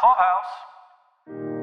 Clubhouse.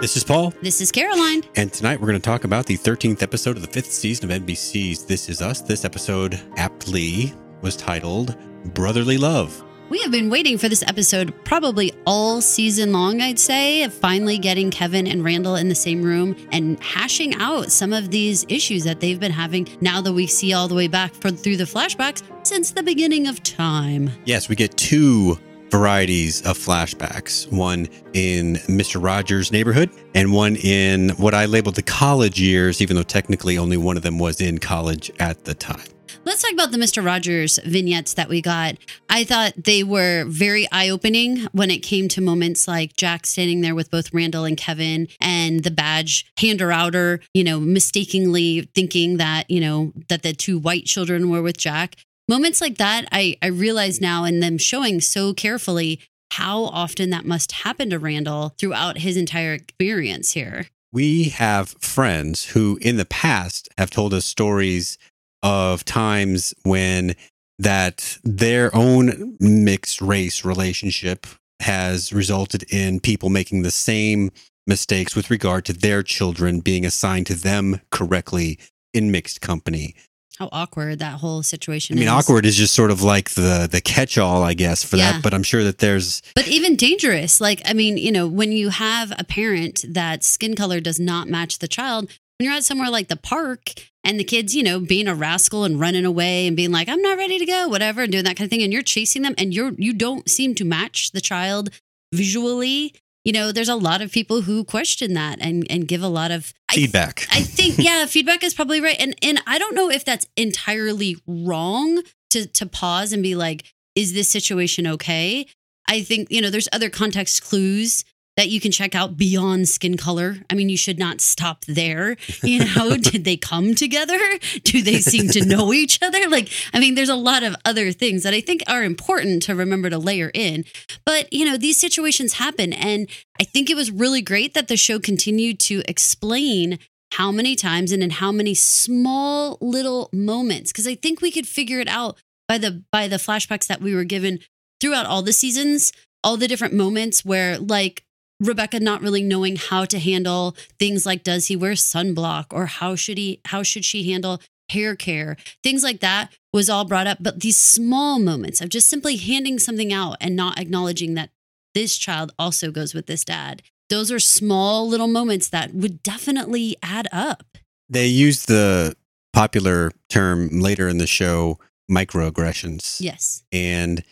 This is Paul, This is Caroline. and tonight we're going to talk about the 13th episode of the fifth season of NBC's This Is Us. This episode aptly was titled Brotherly Love. We have been waiting for this episode probably all season long, I'd say, of finally getting Kevin and Randall in the same room and hashing out some of these issues that they've been having now that we see all the way back for, through the flashbacks since the beginning of time. Yes, we get two varieties of flashbacks one in Mr. Rogers' neighborhood, and one in what I labeled the college years, even though technically only one of them was in college at the time. Let's talk about the Mr. Rogers vignettes that we got. I thought they were very eye opening when it came to moments like Jack standing there with both Randall and Kevin and the badge hander outer, you know, mistakenly thinking that, you know, that the two white children were with Jack. Moments like that, I, I realize now in them showing so carefully how often that must happen to Randall throughout his entire experience here. We have friends who, in the past, have told us stories of times when that their own mixed race relationship has resulted in people making the same mistakes with regard to their children being assigned to them correctly in mixed company. How awkward that whole situation I mean, is. awkward is just sort of like the the catch all, I guess, for Yeah. that. But I'm sure that there's But even dangerous. Like, I mean, you know, when you have a parent that skin color does not match the child, when you're at somewhere like the park and the kids, you know, being a rascal and running away and being like, I'm not ready to go, whatever, and doing that kind of thing, and you're chasing them and you're you don't seem to match the child visually, you know, there's a lot of people who question that and and give a lot of I feedback. I think yeah, feedback is probably right, and and I don't know if that's entirely wrong to to pause and be like, is this situation okay? I think you know there's other context clues that you can check out beyond skin color. I mean, you should not stop there. You know, did they come together? Do they seem to know each other? Like, I mean, there's a lot of other things that I think are important to remember to layer in. But, you know, these situations happen. And I think it was really great that the show continued to explain how many times and in how many small little moments because i think we could figure it out by the by the flashbacks that we were given throughout all the seasons all the different moments where like rebecca not really knowing how to handle things like does he wear sunblock or how should he how should she handle hair care things like that was all brought up but these small moments of just simply handing something out and not acknowledging that this child also goes with this dad those are small little moments that would definitely add up. They use the popular term later in the show, microaggressions. Yes. And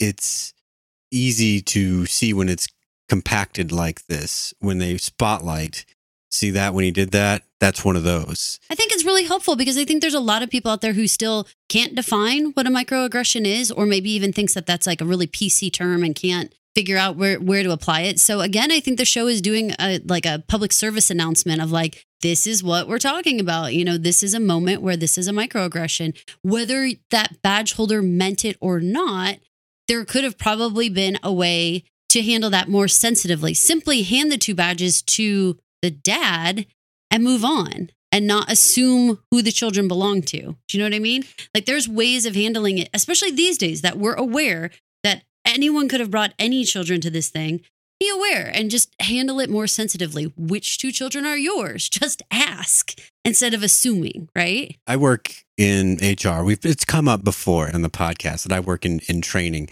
it's easy to see when it's compacted like this, when they spotlight. See that when he did that? That's one of those. I think it's really helpful because I think there's a lot of people out there who still can't define what a microaggression is, or maybe even thinks that that's like a really PC term and can't figure out where, where to apply it. So again, I think the show is doing a, like a public service announcement of like, this is what we're talking about. You know, this is a moment where this is a microaggression. Whether that badge holder meant it or not, there could have probably been a way to handle that more sensitively. Simply hand the two badges to the dad and move on and not assume who the children belong to. Do you know what I mean? Like there's ways of handling it, especially these days that we're aware that anyone could have brought any children to this thing. Be aware and just handle it more sensitively. Which two children are yours? Just ask instead of assuming, right? I work in HR. We've it's come up before on the podcast that I work in in training.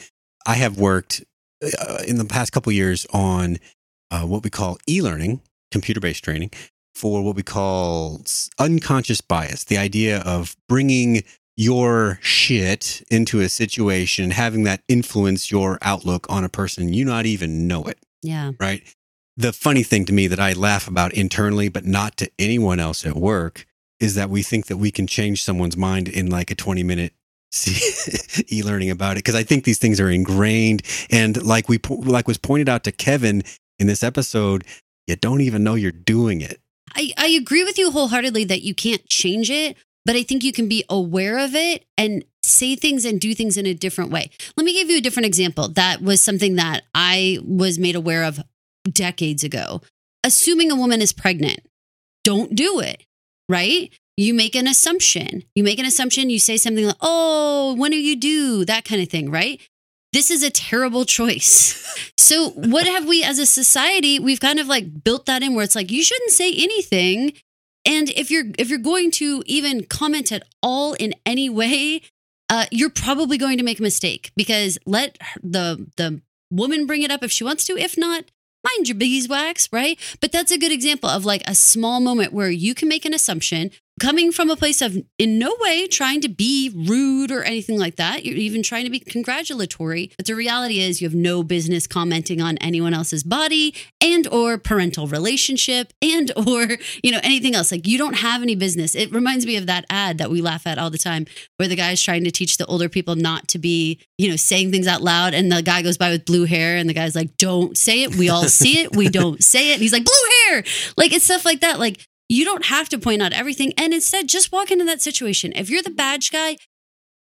I have worked uh, in the past couple years on uh, what we call e-learning, computer-based training for what we call unconscious bias. The idea of bringing your shit into a situation, having that influence your outlook on a person, you not even know it Yeah. right? The funny thing to me that I laugh about internally, but not to anyone else at work, is that we think that we can change someone's mind in like a 20 minute e learning about it. Cause I think these things are ingrained. And like we, like was pointed out to Kevin in this episode, you don't even know you're doing it. I, I agree with you wholeheartedly that you can't change it, but I think you can be aware of it and say things and do things in a different way. Let me give you a different example. That was something that I was made aware of decades ago. Assuming a woman is pregnant, don't do it, right? You make an assumption. You make an assumption, you say something like, oh, when are you due? That kind of thing, right? This is a terrible choice. so, what have we as a society? We've kind of like built that in where it's like, you shouldn't say anything. And if you're if you're going to even comment at all in any way, uh, you're probably going to make a mistake because let the the woman bring it up if she wants to. If not, mind your beeswax, right? But that's a good example of like a small moment where you can make an assumption coming from a place of in no way trying to be rude or anything like that. You're even trying to be congratulatory. But the reality is you have no business commenting on anyone else's body and or parental relationship and or, you know, anything else. Like you don't have any business. It reminds me of that ad that we laugh at all the time where the guy's trying to teach the older people not to be, you know, saying things out loud and the guy goes by with blue hair and the guy's like, "Don't say it. We all see it. We don't say it." And he's like, "Blue hair." Like it's stuff like that. Like you don't have to point out everything. And instead, just walk into that situation. If you're the badge guy,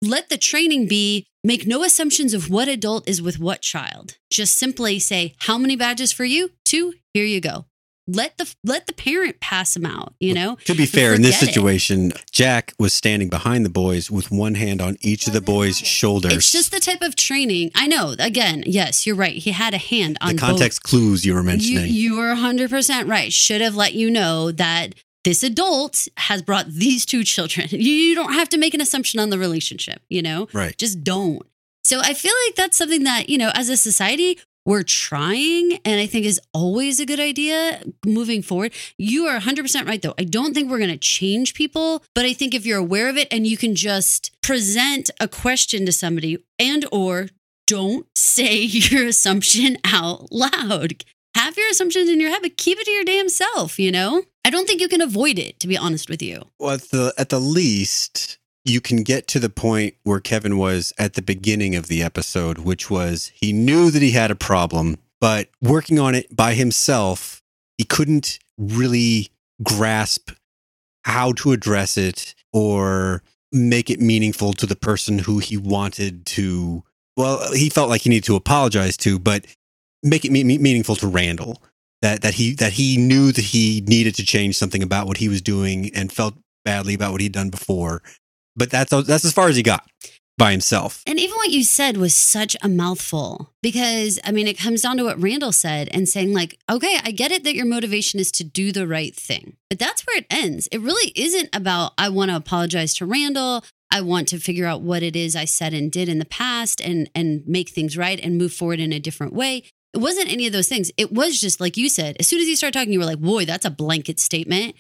let the training be make no assumptions of what adult is with what child. Just simply say, How many badges for you? Two, here you go. Let the let the parent pass them out, you know? To be fair, in this Forget it. situation, Jack was standing behind the boys with one hand on each of the boys' shoulders. It's just the type of training. I know. Again, yes, you're right. He had a hand on the both context clues you were You, mentioning. you were 100% right. Should have let you know that this adult has brought these two children. You don't have to make an assumption on the relationship, you know? right. Just don't. So I feel like that's something that, you know, as a society, we're trying and I think is always a good idea moving forward. You are 100% right though. I don't think we're going to change people, but I think if you're aware of it and you can just present a question to somebody and or don't say your assumption out loud. Have your assumptions in your head, but keep it to your damn self, you know? I don't think you can avoid it, to be honest with you. Well, at the at the least, you can get to the point where Kevin was at the beginning of the episode, which was he knew that he had a problem, but working on it by himself, he couldn't really grasp how to address it or make it meaningful to the person who he wanted to. Well, he felt like he needed to apologize to, but make it me- me- meaningful to Randall that that he that he knew that he needed to change something about what he was doing and felt badly about what he'd done before. But that's that's as far as he got by himself. And even what you said was such a mouthful because, I mean, it comes down to what Randall said and saying, like, okay, I get it that your motivation is to do the right thing, but that's where it ends. It really isn't about, I want to apologize to Randall. I want to figure out what it is I said and did in the past and, and make things right and move forward in a different way. It wasn't any of those things. It was just like you said, as soon as he started talking, you were like, boy, that's a blanket statement.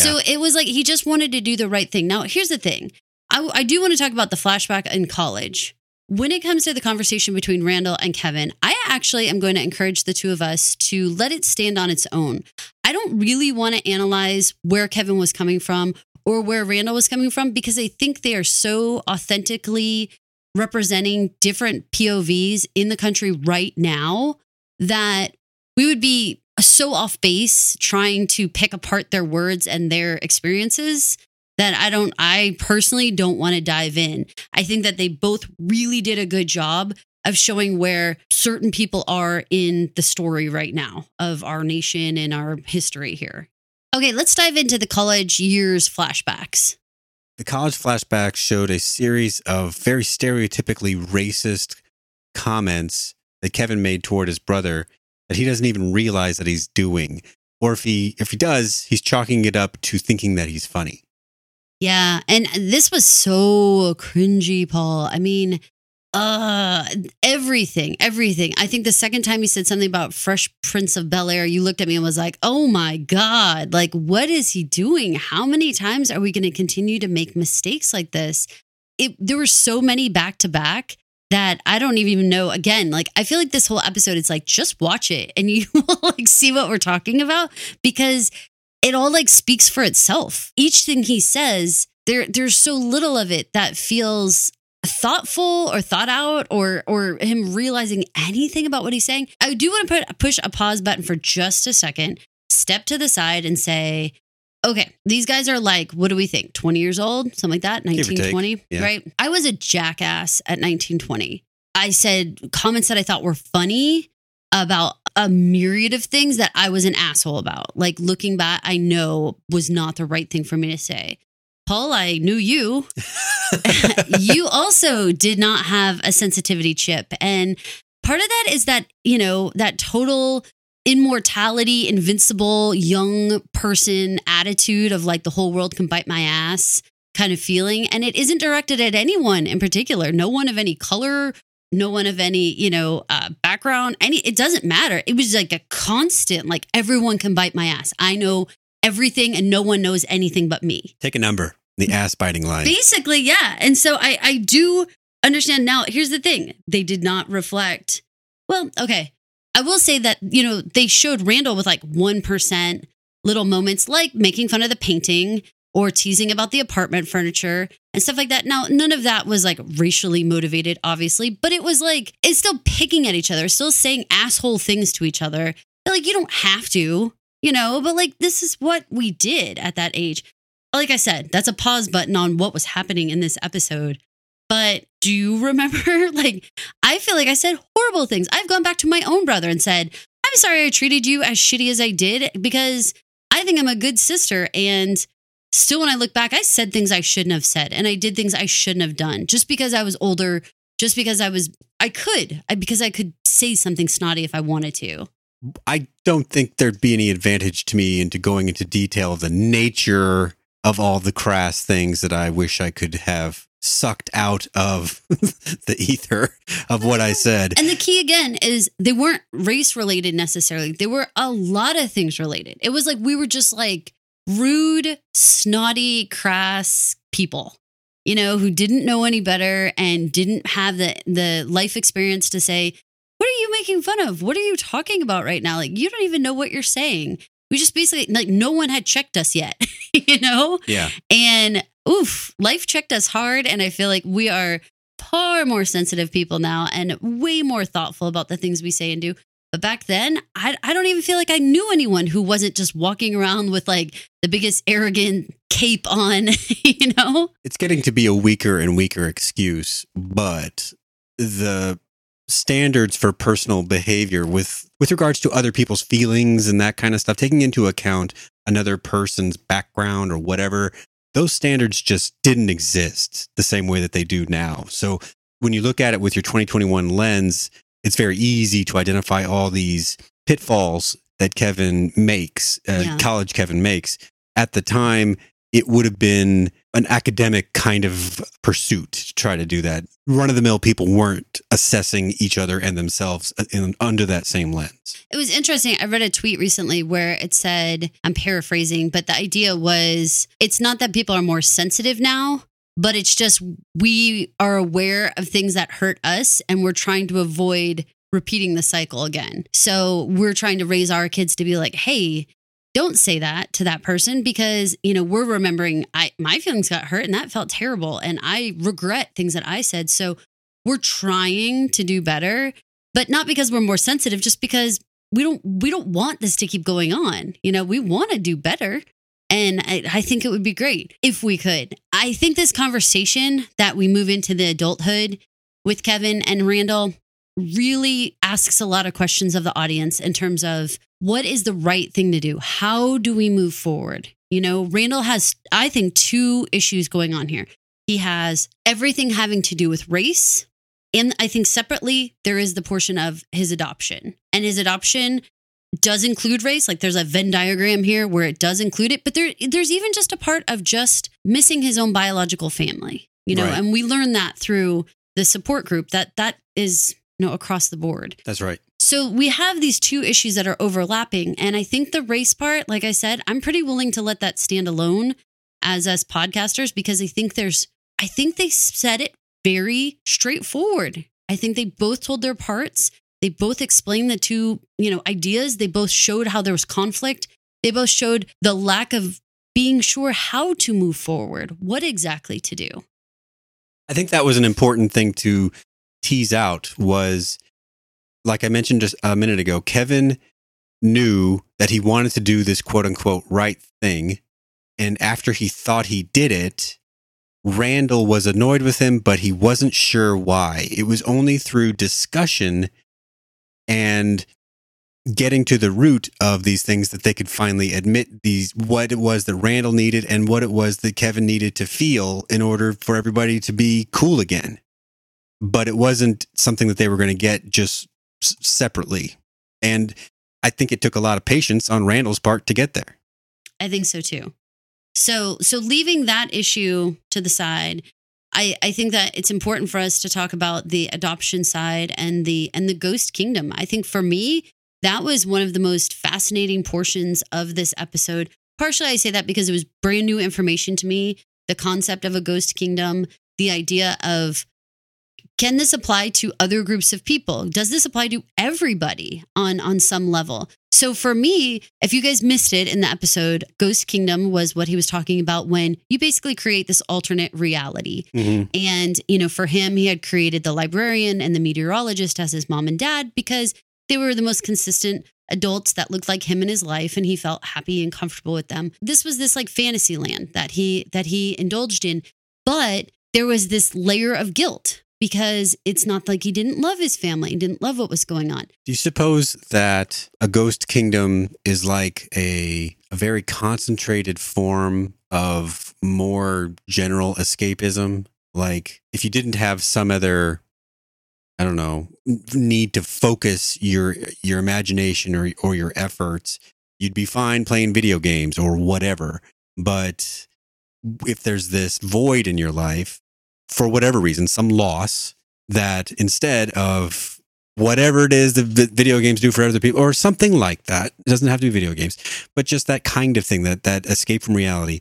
So it was like he just wanted to do the right thing. Now, here's the thing I, I do want to talk about the flashback in college. When it comes to the conversation between Randall and Kevin, I actually am going to encourage the two of us to let it stand on its own. I don't really want to analyze where Kevin was coming from or where Randall was coming from because I think they are so authentically representing different POVs in the country right now that we would be so off base trying to pick apart their words and their experiences that I don't, I personally don't want to dive in. I think that they both really did a good job of showing where certain people are in the story right now of our nation and our history here. Okay, let's dive into the college years flashbacks. The college flashback showed a series of very stereotypically racist comments that Kevin made toward his brother that he doesn't even realize that he's doing. Or if he if he does, he's chalking it up to thinking that he's funny. Yeah, and this was so cringy, Paul. I mean, uh everything, everything. I think the second time he said something about Fresh Prince of Bel Air, you looked at me and was like, "Oh my god, like what is he doing? How many times are we going to continue to make mistakes like this?" It there were so many back to back that I don't even know. Again, like I feel like this whole episode it's like just watch it and you will like see what we're talking about because it all like speaks for itself. Each thing he says, there there's so little of it that feels thoughtful or thought out or or him realizing anything about what he's saying. I do want to put push a pause button for just a second, step to the side and say, okay, these guys are like, what do we think? 20 years old, something like that, Give or take. 1920, Yeah. right? I was a jackass at 1920. I said comments that I thought were funny about a myriad of things that I was an asshole about. Like looking back, I know was not the right thing for me to say. Paul, I knew you. you also did not have a sensitivity chip. And part of that is that, you know, that total immortality, invincible young person attitude of like the whole world can bite my ass kind of feeling. And it isn't directed at anyone in particular, no one of any color, no one of any, you know, uh, background, any, it doesn't matter. It was like a constant, like everyone can bite my ass. I know everything and no one knows anything but me. Take a number, the ass biting line. Basically, yeah. And so I, I do understand now. Here's the thing they did not reflect. Well, okay. I will say that, you know, they showed Randall with like 1% little moments like making fun of the painting or teasing about the apartment furniture and stuff like that. Now, none of that was like racially motivated, obviously, but it was like, it's still picking at each other, still saying asshole things to each other. Like, you don't have to, you know, but like, this is what we did at that age. Like I said, that's a pause button on what was happening in this episode. But do you remember? Like, I feel like I said horrible things. I've gone back to my own brother and said, I'm sorry I treated you as shitty as I did because I think I'm a good sister. And still, when I look back, I said things I shouldn't have said and I did things I shouldn't have done just because I was older, just because I was, I could, I, because I could say something snotty if I wanted to. I don't think there'd be any advantage to me into going into detail of the nature of all the crass things that I wish I could have sucked out of the ether of what I said. And the key again is they weren't race related necessarily. They were a lot of things related. It was like we were just like rude, snotty, crass people, you know, who didn't know any better and didn't have the the life experience to say, "What are you making fun of? What are you talking about right now? Like you don't even know what you're saying." We just basically like no one had checked us yet, you know? Yeah. And oof, life checked us hard. And I feel like we are far more sensitive people now and way more thoughtful about the things we say and do. But back then, I, I don't even feel like I knew anyone who wasn't just walking around with like the biggest arrogant cape on, you know? It's getting to be a weaker and weaker excuse, but the standards for personal behavior with with regards to other people's feelings and that kind of stuff taking into account another person's background or whatever those standards just didn't exist the same way that they do now so when you look at it with your 2021 lens it's very easy to identify all these pitfalls that Kevin makes uh, Yeah. college Kevin makes at the time it would have been an academic kind of pursuit to try to do that. Run of the mill people weren't assessing each other and themselves uh, in, under that same lens. It was interesting. I read a tweet recently where it said, I'm paraphrasing, but the idea was it's not that people are more sensitive now, but it's just we are aware of things that hurt us and we're trying to avoid repeating the cycle again. So we're trying to raise our kids to be like, hey, don't say that to that person because you know we're remembering I my feelings got hurt and that felt terrible and I regret things that I said. So we're trying to do better, but not because we're more sensitive, just because we don't we don't want this to keep going on. You know, we want to do better. And I, I think it would be great if we could. I think this conversation that we move into the adulthood with Kevin and Randall really asks a lot of questions of the audience in terms of what is the right thing to do? How do we move forward? You know, Randall has, I think, two issues going on here. He has everything having to do with race. And I think separately, there is the portion of his adoption. And his adoption does include race. Like there's a Venn diagram here where it does include it, but there there's even just a part of just missing his own biological family. You know, Right. and we learn that through the support group that that is you know across the board. That's right. So we have these two issues that are overlapping. And I think the race part, like I said, I'm pretty willing to let that stand alone as us podcasters because I think there's, I think they said it very straightforward. I think they both told their parts. They both explained the two, you know, ideas. They both showed how there was conflict. They both showed the lack of being sure how to move forward, what exactly to do. I think that was an important thing to tease out was like I mentioned just a minute ago, Kevin knew that he wanted to do this quote unquote right thing. And after he thought he did it, Randall was annoyed with him, but he wasn't sure why. It was only through discussion and getting to the root of these things that they could finally admit these what it was that Randall needed and what it was that Kevin needed to feel in order for everybody to be cool again. But it wasn't something that they were going to get just separately. And I think it took a lot of patience on Randall's part to get there. I think so too. So so leaving that issue to the side, I, I think that it's important for us to talk about the adoption side and the and the ghost kingdom. I think for me, that was one of the most fascinating portions of this episode. Partially I say that because it was brand new information to me, the concept of a ghost kingdom, the idea of can this apply to other groups of people? Does this apply to everybody on on some level? So for me, if you guys missed it in the episode, Ghost Kingdom was what he was talking about when you basically create this alternate reality. Mm-hmm. And, you know, for him, he had created the librarian and the meteorologist as his mom and dad because they were the most consistent adults that looked like him in his life and he felt happy and comfortable with them. This was this like fantasy land that he that he indulged in, but there was this layer of guilt because it's not like he didn't love his family, he didn't love what was going on. Do you suppose that a ghost kingdom is like a, a very concentrated form of more general escapism? Like if you didn't have some other, I don't know, need to focus your your imagination or or your efforts, you'd be fine playing video games or whatever. But if there's this void in your life, for whatever reason, some loss, that instead of whatever it is that video games do for other people or something like that, it doesn't have to be video games, but just that kind of thing, that that escape from reality.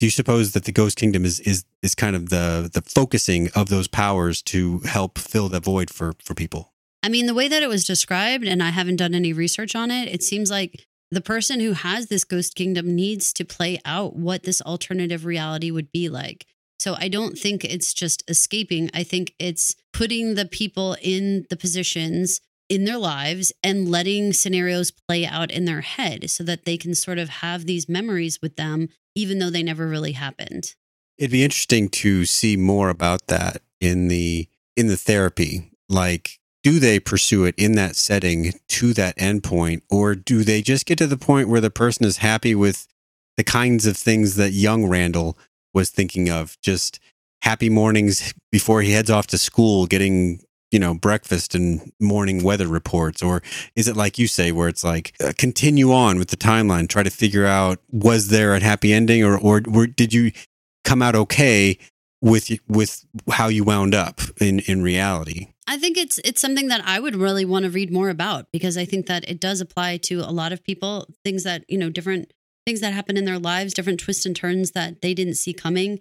Do you suppose that the Ghost Kingdom is is is kind of the the focusing of those powers to help fill that void for for people? I mean, the way that it was described, and I haven't done any research on it, it seems like the person who has this ghost kingdom needs to play out what this alternative reality would be like. So I don't think it's just escaping. I think it's putting the people in the positions in their lives and letting scenarios play out in their head so that they can sort of have these memories with them, even though they never really happened. It'd be interesting to see more about that in the in the therapy. Like, do they pursue it in that setting to that endpoint, or do they just get to the point where the person is happy with the kinds of things that young Randall was thinking of? Just happy mornings before he heads off to school, getting you know breakfast and morning weather reports, or is it like you say, where it's like uh, continue on with the timeline, try to figure out was there a happy ending, or or, or did you come out okay with with how you wound up in in reality. I think it's it's something that I would really want to read more about because I think that it does apply to a lot of people, things that, you know, different things that happen in their lives, different twists and turns that they didn't see coming.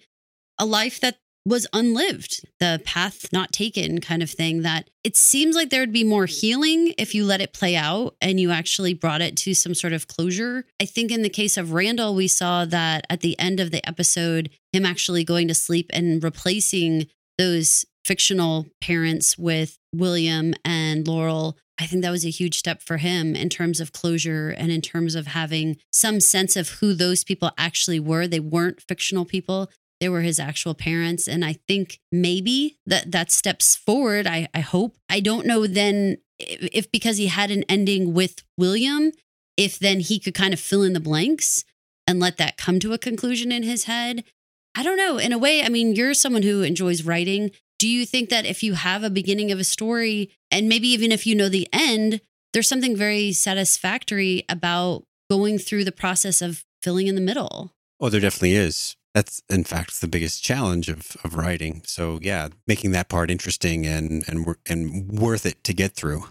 A life that was unlived, the path not taken kind of thing that it seems like there would be more healing if you let it play out and you actually brought it to some sort of closure. I think in the case of Randall, we saw that at the end of the episode, him actually going to sleep and replacing those fictional parents with William and Laurel. I think that was a huge step for him in terms of closure and in terms of having some sense of who those people actually were. They weren't fictional people. They were his actual parents. And I think maybe that that steps forward. I, I hope. I don't know then if, if because he had an ending with William, if then he could kind of fill in the blanks and let that come to a conclusion in his head. I don't know. In a way, I mean, you're someone who enjoys writing. Do you think that if you have a beginning of a story, and maybe even if you know the end, there's something very satisfactory about going through the process of filling in the middle? Oh, there definitely is. That's in fact the biggest challenge of of writing. So yeah, making that part interesting and and and worth it to get through.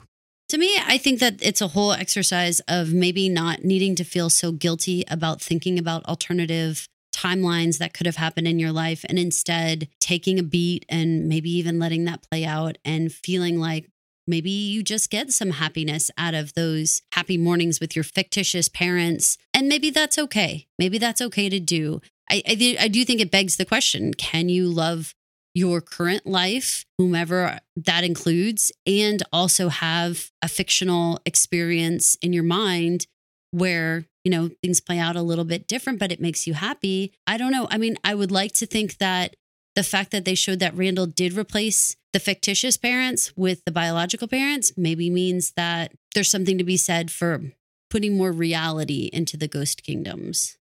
To me, I think that it's a whole exercise of maybe not needing to feel so guilty about thinking about alternative timelines that could have happened in your life and instead taking a beat and maybe even letting that play out and feeling like maybe you just get some happiness out of those happy mornings with your fictitious parents. And maybe that's okay. Maybe that's okay to do. I i, I do think it begs the question can you love your current life whomever that includes and also have a fictional experience in your mind where you know things play out a little bit different but it makes you happy i don't know i mean i would like to think that the fact that they showed that randall did replace the fictitious parents with the biological parents maybe means that there's something to be said for putting more reality into the ghost kingdoms.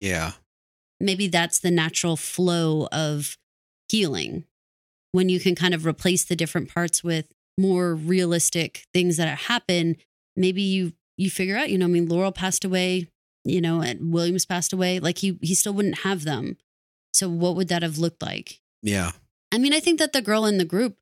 Yeah. Maybe that's the natural flow of healing when you can kind of replace the different parts with more realistic things that happen. Maybe you you figure out, you know, I mean, Laurel passed away, you know, and Williams passed away. Like he he still wouldn't have them. So what would that have looked like? Yeah. I mean, I think that the girl in the group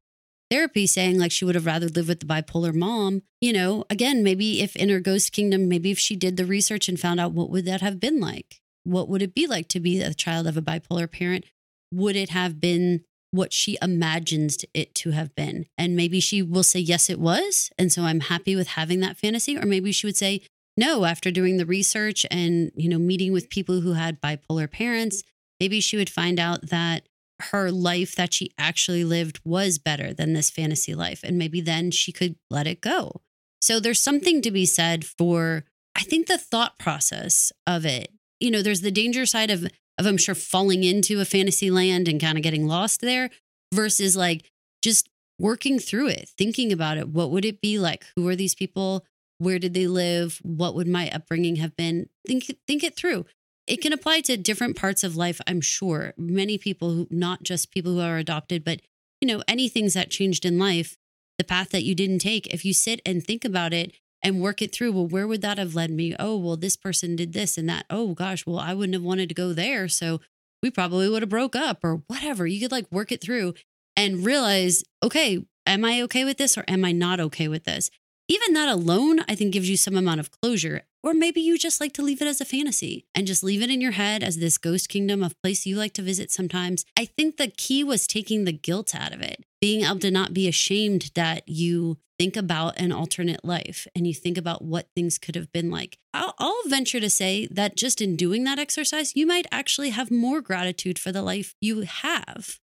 therapy saying like she would have rather lived with the bipolar mom, you know, again, maybe if in her ghost kingdom, maybe if she did the research and found out what would that have been like? What would it be like to be a child of a bipolar parent? Would it have been what she imagines it to have been? And maybe she will say, yes, it was. And so I'm happy with having that fantasy. Or maybe she would say, no, after doing the research and, you know, meeting with people who had bipolar parents, maybe she would find out that her life that she actually lived was better than this fantasy life. And maybe then she could let it go. So there's something to be said for, I think, the thought process of it. You know, there's the danger side of, of I'm sure, falling into a fantasy land and kind of getting lost there versus like just working through it, thinking about it. What would it be like? Who are these people? Where did they live? What would my upbringing have been? Think think it through it can apply to different parts of life i'm sure many people who not just people who are adopted but you know any things that changed in life the path that you didn't take if you sit and think about it and work it through well where would that have led me? Oh well this person did this and that. Oh gosh well i wouldn't have wanted to go there so we probably would have broke up or whatever. You could like work it through and realize okay am i okay with this or am i not okay with this? Even that alone, I think gives you some amount of closure. Or maybe you just like to leave it as a fantasy and just leave it in your head as this ghost kingdom of place you like to visit sometimes. I think the key was taking the guilt out of it, being able to not be ashamed that you think about an alternate life and you think about what things could have been like. I'll, I'll, venture to say that just in doing that exercise, you might actually have more gratitude for the life you have.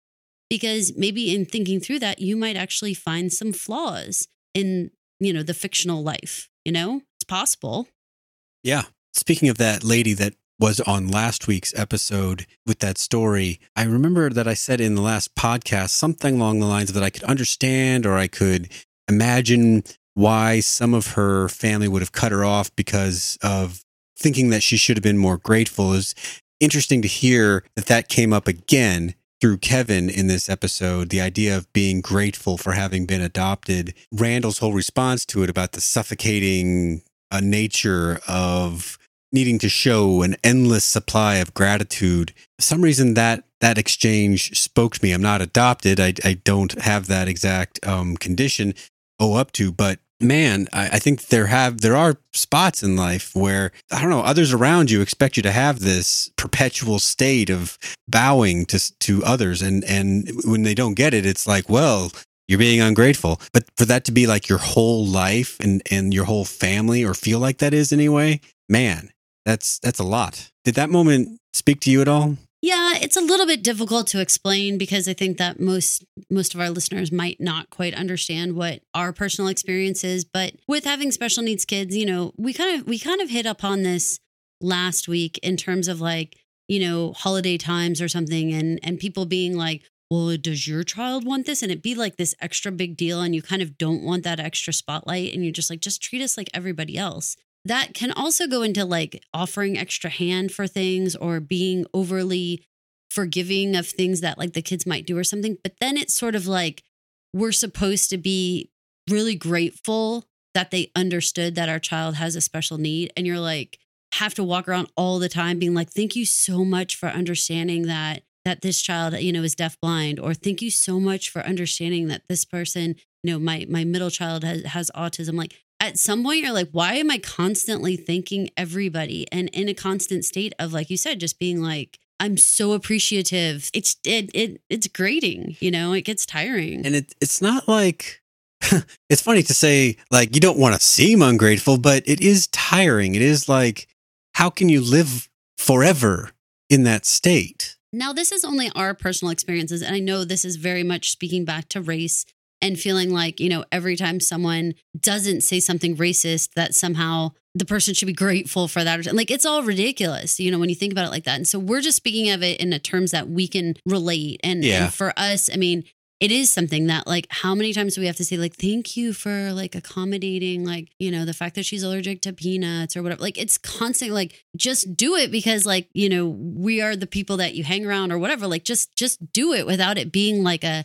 Because maybe in thinking through that, you might actually find some flaws in you know, the fictional life. You know, it's possible. Yeah. Speaking of that lady that was on last week's episode with that story, I remember that I said in the last podcast something along the lines of that I could understand or I could imagine why some of her family would have cut her off because of thinking that she should have been more grateful. Is interesting to hear that that came up again through Kevin in this episode, the idea of being grateful for having been adopted, Randall's whole response to it about the suffocating uh, nature of needing to show an endless supply of gratitude. For some reason that that exchange spoke to me. I'm not adopted. I, I don't have that exact um, condition owe up to, but man, I, I, think there have there are spots in life where I don't know others around you expect you to have this perpetual state of bowing to to others, and and when they don't get it, it's like, well, you're being ungrateful. But for that to be like your whole life and and your whole family, or feel like that is anyway, man, that's that's a lot. Did that moment speak to you at all? Yeah, it's a little bit difficult to explain because I think that most most of our listeners might not quite understand what our personal experience is, but with having special needs kids, you know, we kind of we kind of hit upon this last week in terms of like, you know, holiday times or something and and people being like, well, does your child want this? And it be like this extra big deal, and you kind of don't want that extra spotlight, and you're just like, just treat us like everybody else that can also go into like offering extra hand for things or being overly forgiving of things that like the kids might do or something. But then it's sort of like we're supposed to be really grateful that they understood that our child has a special need. And you're like, have to walk around all the time being like, thank you so much for understanding that that this child you know is deaf blind or thank you so much for understanding that this person you know my my middle child has has autism. Like at some point you're like why am i constantly thanking everybody? And in a constant state of like you said just being like i'm so appreciative. It's it, it it's grating you know it gets tiring. And it, it's not like it's funny to say like you don't want to seem ungrateful but it is tiring. It is like how can you live forever in that state now this is only our personal experiences and i know this is very much speaking back to race and feeling like, you know, every time someone doesn't say something racist, that somehow the person should be grateful for that. Like it's all ridiculous, you know, when you think about it like that. And so we're just speaking of it in the terms that we can relate. And, yeah. and for us, I mean, it is something that like how many times do we have to say like thank you for like accommodating like you know the fact that she's allergic to peanuts or whatever like it's constant like just do it because like you know we are the people that you hang around or whatever like just just do it without it being like a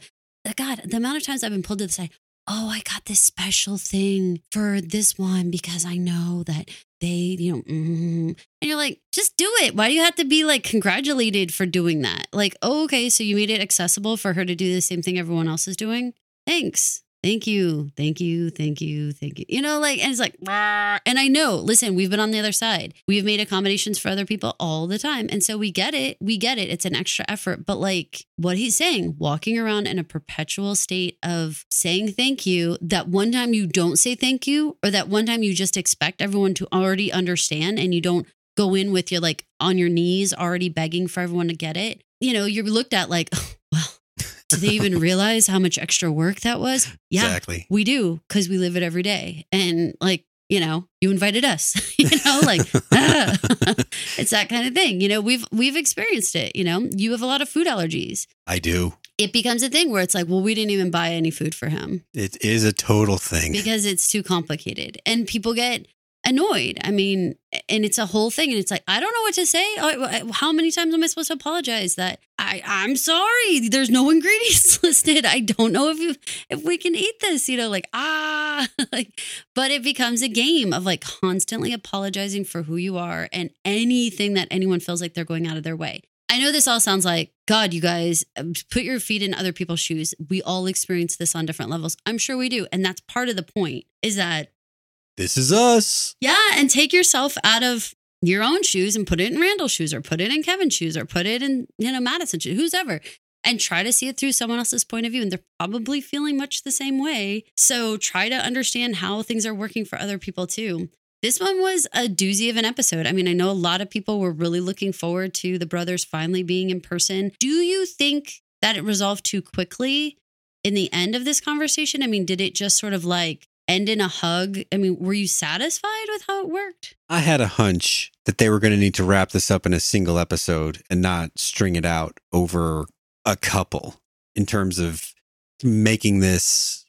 god the amount of times i've been pulled to the side oh i got this special thing for this one because i know that they you know mm, and you're like just do it. Why do you have to be like congratulated for doing that? Like oh, okay so you made it accessible for her to do the same thing everyone else is doing? Thanks thank you, thank you, thank you, thank you. You know, like, and it's like, and I know, listen, we've been on the other side. We've made accommodations for other people all the time. And so we get it. We get it. It's an extra effort. But like what he's saying, walking around in a perpetual state of saying thank you, that one time you don't say thank you, or that one time you just expect everyone to already understand and you don't go in with your like on your knees already begging for everyone to get it. You know, you're looked at like, oh, do they even realize how much extra work that was? Yeah, Exactly. we do because we live it every day. And like, you know, you invited us, you know, like ah. it's that kind of thing. You know, we've we've experienced it, you know. You have a lot of food allergies. I do. It becomes a thing where it's like, well, we didn't even buy any food for him It is a total thing. because it's too complicated. And people get annoyed. I mean, and it's a whole thing. And it's like, I don't know what to say. How many times am I supposed to apologize that I, I'm sorry, there's no ingredients listed. I don't know if you, if we can eat this, you know, like, ah, like, but it becomes a game of like constantly apologizing for who you are and anything that anyone feels like they're going out of their way. I know this all sounds like, God, you guys, um, put your feet in other people's shoes. We all experience this on different levels. I'm sure we do. And that's part of the point is that this is us. yeah, and take yourself out of your own shoes and put it in Randall's shoes or put it in Kevin's shoes or put it in, you know, Madison's shoes, who's ever. And try to see it through someone else's point of view. And they're probably feeling much the same way. So try to understand how things are working for other people too. This one was a doozy of an episode. I mean, I know a lot of people were really looking forward to the brothers finally being in person. Do you think that it resolved too quickly in the end of this conversation? I mean, did it just sort of like end in a hug? I mean, were you satisfied with how it worked? I had a hunch that they were going to need to wrap this up in a single episode and not string it out over a couple in terms of making this.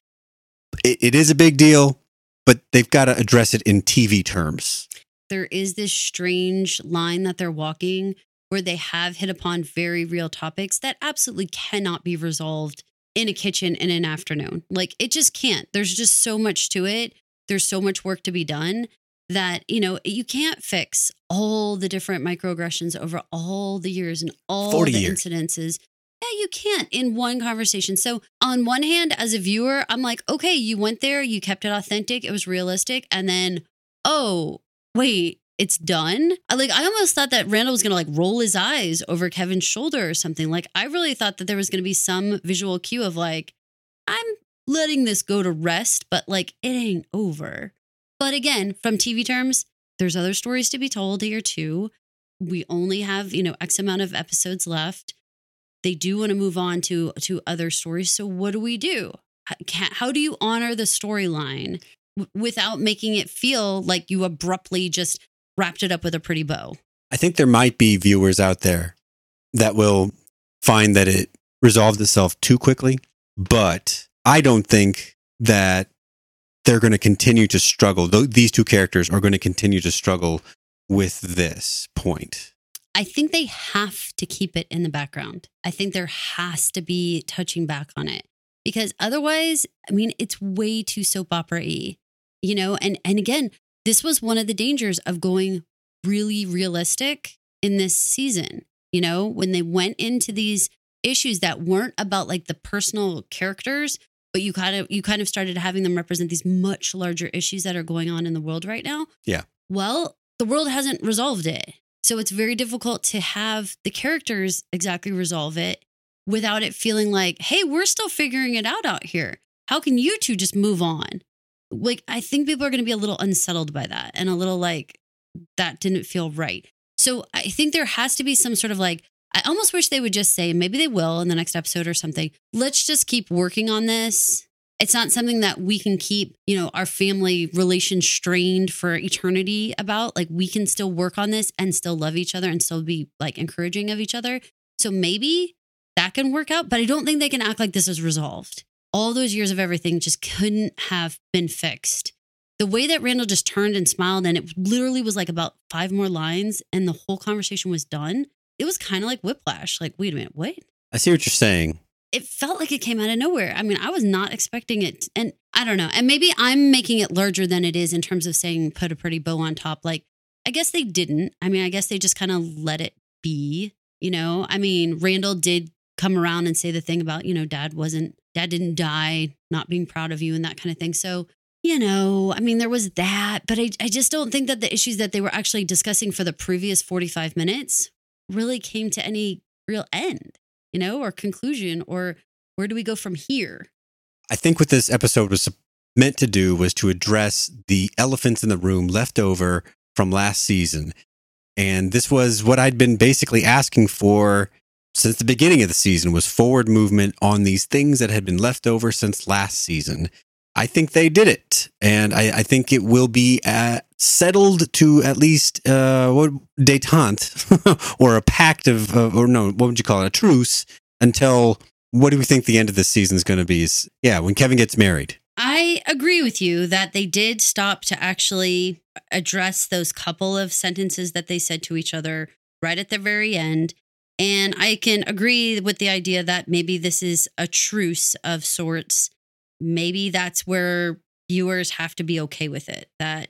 It, it is a big deal, but they've got to address it in TV terms. There is this strange line that they're walking where they have hit upon very real topics that absolutely cannot be resolved in a kitchen in an afternoon. Like it just can't. There's just so much to it. There's so much work to be done that, you know, you can't fix all the different microaggressions over all the years and all 40 the years. incidences. Yeah, you can't in one conversation. So, on one hand, as a viewer, I'm like, okay, you went there, you kept it authentic, it was realistic. And then, oh, wait, it's done. I like I almost thought that Randall was gonna like roll his eyes over Kevin's shoulder or something. Like I really thought that there was gonna be some visual cue of like, I'm letting this go to rest, but like it ain't over. But again, from TV terms, there's other stories to be told here too. We only have, you know, X amount of episodes left. They do want to move on to to other stories. So what do we do? How, do you honor the storyline without making it feel like you abruptly just wrapped it up with a pretty bow? I think there might be viewers out there that will find that it resolved itself too quickly, but I don't think that they're going to continue to struggle. Th- These two characters are going to continue to struggle with this point. I think they have to keep it in the background. I think there has to be touching back on it because otherwise, I mean, it's way too soap opera y, you know? And, and again, this was one of the dangers of going really realistic in this season, you know, when they went into these issues that weren't about like the personal characters, but you kind of, you kind of started having them represent these much larger issues that are going on in the world right now. Yeah. Well, the world hasn't resolved it. So it's very difficult to have the characters exactly resolve it without it feeling like, hey, we're still figuring it out out here. How can you two just move on? Like, I think people are going to be a little unsettled by that and a little like, that didn't feel right. So I think there has to be some sort of like, I almost wish they would just say, maybe they will in the next episode or something. Let's just keep working on this. It's not something that we can keep, you know, our family relation strained for eternity about. Like we can still work on this and still love each other and still be like encouraging of each other. So maybe that can work out, but I don't think they can act like this is resolved. All those years of everything just couldn't have been fixed. The way that Randall just turned and smiled, and it literally was like about five more lines, and the whole conversation was done. It was kind of like whiplash. Like, wait a minute, what? I see what you're saying. It felt like it came out of nowhere. I mean, I was not expecting it. And I don't know. And maybe I'm making it larger than it is in terms of saying put a pretty bow on top. Like, I guess they didn't. I mean, I guess they just kind of let it be. You know, I mean, Randall did come around and say the thing about, you know, dad wasn't, dad didn't die, not being proud of you and that kind of thing. So, you know, I mean, there was that, but I, I just don't think that the issues that they were actually discussing for the previous 45 minutes really came to any real end, you know, or conclusion, or where do we go from here? I think what this episode was meant to do was to address the elephants in the room left over from last season. And this was what I'd been basically asking for since the beginning of the season was forward movement on these things that had been left over since last season. I think they did it, and I, I think it will be uh, settled to at least uh, what detente or a pact of, uh, or no, what would you call it, a truce until what do we think the end of this season is going to be? Is, yeah, when Kevin gets married. I agree with you that they did stop to actually address those couple of sentences that they said to each other right at the very end. And I can agree with the idea that maybe this is a truce of sorts. Maybe that's where viewers have to be okay with it, that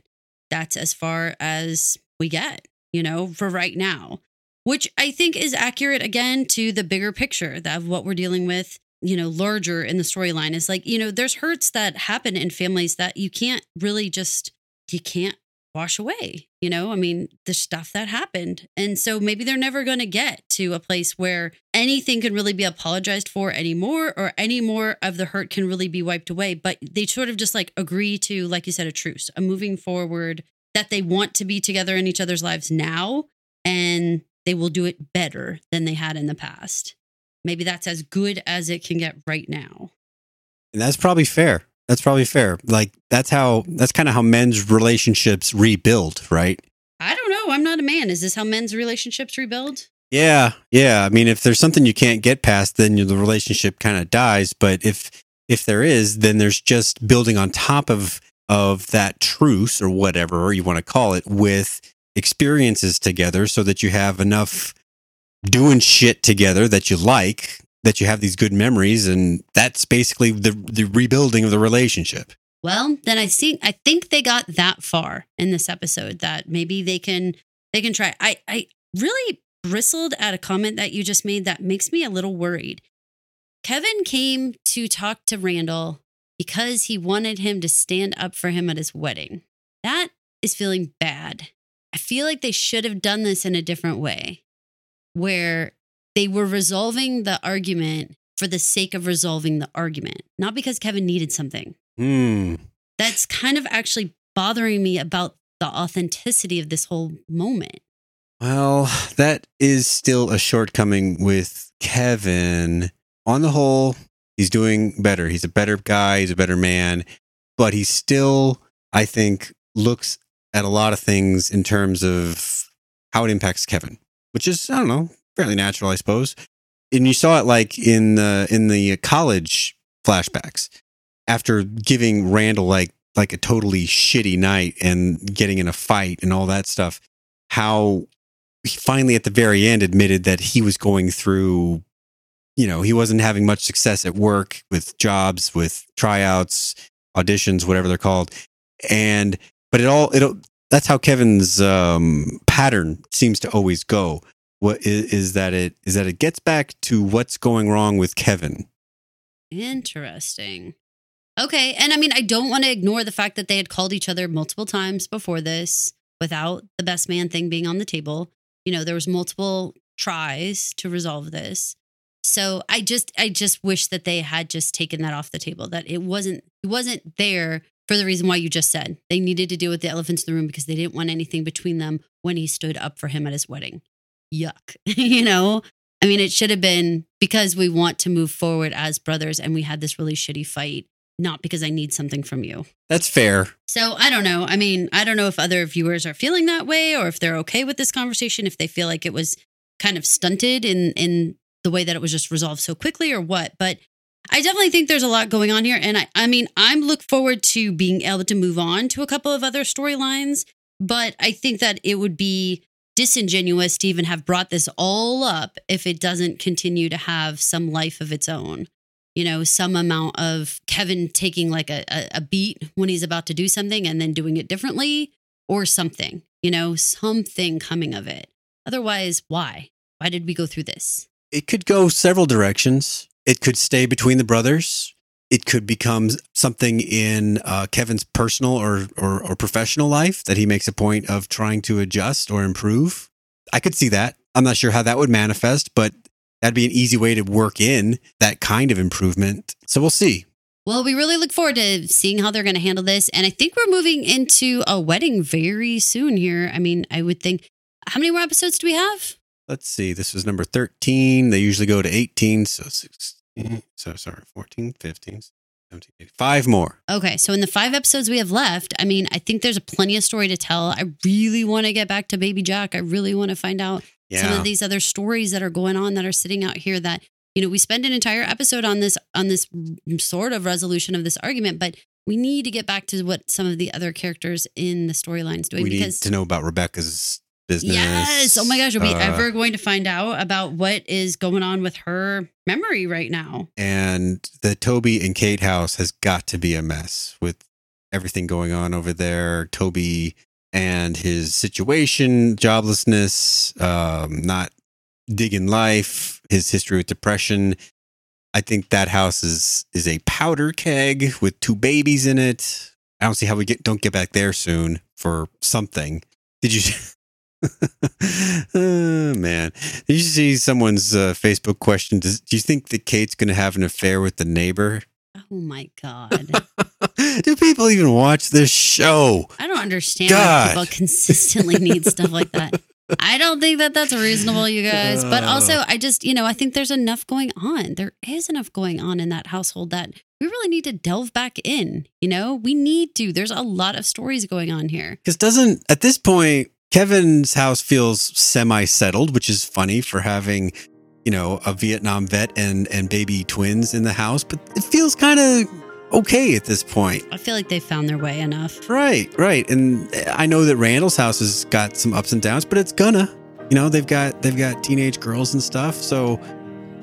that's as far as we get, you know, for right now, which I think is accurate again to the bigger picture of what we're dealing with you know larger in the storyline is like you know there's hurts that happen in families that you can't really just you can't wash away you know i mean the stuff that happened and so maybe they're never going to get to a place where anything can really be apologized for anymore or any more of the hurt can really be wiped away but they sort of just like agree to like you said a truce a moving forward that they want to be together in each other's lives now and they will do it better than they had in the past maybe that's as good as it can get right now. And that's probably fair. That's probably fair. Like that's how that's kind of how men's relationships rebuild, right? I don't know. I'm not a man. Is this how men's relationships rebuild? Yeah, yeah. I mean, if there's something you can't get past, then the relationship kind of dies. But if if there is, then there's just building on top of of that truce or whatever you want to call it with experiences together, so that you have enough doing shit together that you like, that you have these good memories, and that's basically the the rebuilding of the relationship. Well, then I think I think they got that far in this episode that maybe they can they can try. I I really bristled at a comment that you just made that makes me a little worried. Kevin came to talk to Randall because he wanted him to stand up for him at his wedding. That is feeling bad. I feel like they should have done this in a different way where they were resolving the argument for the sake of resolving the argument, not because Kevin needed something. Mm. That's kind of actually bothering me about the authenticity of this whole moment. Well, that is still a shortcoming with Kevin. On the whole, he's doing better. He's a better guy, he's a better man, but he still, I think, looks at a lot of things in terms of how it impacts Kevin which is I don't know, fairly natural, I suppose. And you saw it like in the in the college flashbacks after giving Randall like like a totally shitty night and getting in a fight and all that stuff. How he finally at the very end admitted that he was going through you know he wasn't having much success at work with jobs with tryouts auditions whatever they're called and but it all it that's how Kevin's um, pattern seems to always go. What is, is that it is that it gets back to what's going wrong with Kevin. Interesting. Okay, and I mean I don't want to ignore the fact that they had called each other multiple times before this without the best man thing being on the table. You know, there was multiple tries to resolve this. So I just I just wish that they had just taken that off the table that it wasn't it wasn't there for the reason why you just said. They needed to deal with the elephants in the room because they didn't want anything between them when he stood up for him at his wedding. Yuck. you know? I mean, it should have been because we want to move forward as brothers and we had this really shitty fight, not because I need something from you. That's fair. So I don't know. I mean, I don't know if other viewers are feeling that way or if they're okay with this conversation, if they feel like it was kind of stunted in in the way that it was just resolved so quickly or what. But I definitely think there's a lot going on here. And I, I mean, I'm look forward to being able to move on to a couple of other storylines. But I think that it would be disingenuous to even have brought this all up if it doesn't continue to have some life of its own. You know, some amount of Kevin taking like a, a, a beat when he's about to do something and then doing it differently or something, you know, something coming of it. Otherwise, why? Why did we go through this? It could go several directions. It could stay between the brothers. It could become something in uh, Kevin's personal or, or or professional life that he makes a point of trying to adjust or improve. I could see that. I'm not sure how that would manifest, but that'd be an easy way to work in that kind of improvement. So we'll see. Well, we really look forward to seeing how they're going to handle this. And I think we're moving into a wedding very soon here. I mean, I would think, how many more episodes do we have? Let's see. This was number 13. They usually go to 18. So 16. Mm-hmm. So sorry, 14, 15, 17, 18. Five more. Okay. So in the five episodes we have left, I mean, I think there's a plenty of story to tell. I really want to get back to Baby Jack. I really want to find out some of these other stories that are going on that are sitting out here that you know we spend an entire episode on this on this sort of resolution of this argument but we need to get back to what some of the other characters in the storylines doing we need because to know about Rebecca's business. yes oh my gosh are we Uh, ever going to find out about what is going on with her memory right now And the Toby and Kate house has got to be a mess with everything going on over there. Toby and his situation, joblessness, um, not digging life, his history with depression. I think that house is is a powder keg with two babies in it. I don't see how we get don't get back there soon for something. Did you? oh man, did you see someone's uh, Facebook question? Does, do you think that Kate's going to have an affair with the neighbor? oh my god do people even watch this show? i don't understand God. why people consistently need stuff like that I don't think that that's reasonable, you guys. But also, I just, you know, I think there's enough going on. There is enough going on in that household that we really need to delve back in. You know, we need to. There's a lot of stories going on here. Because doesn't at this point Kevin's house feels semi settled, which is funny for having you know a Vietnam vet and and baby twins in the house, but it feels kind of okay at this point. I feel like they found their way enough. Right, right. And I know that Randall's house has got some ups and downs, but it's gonna. You know, they've got they've got teenage girls and stuff. So,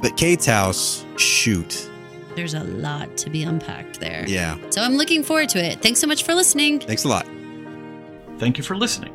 but Kate's house, shoot, There's a lot to be unpacked there. yeah. So I'm looking forward to it. Thanks so much for listening. Thanks a lot. Thank you for listening.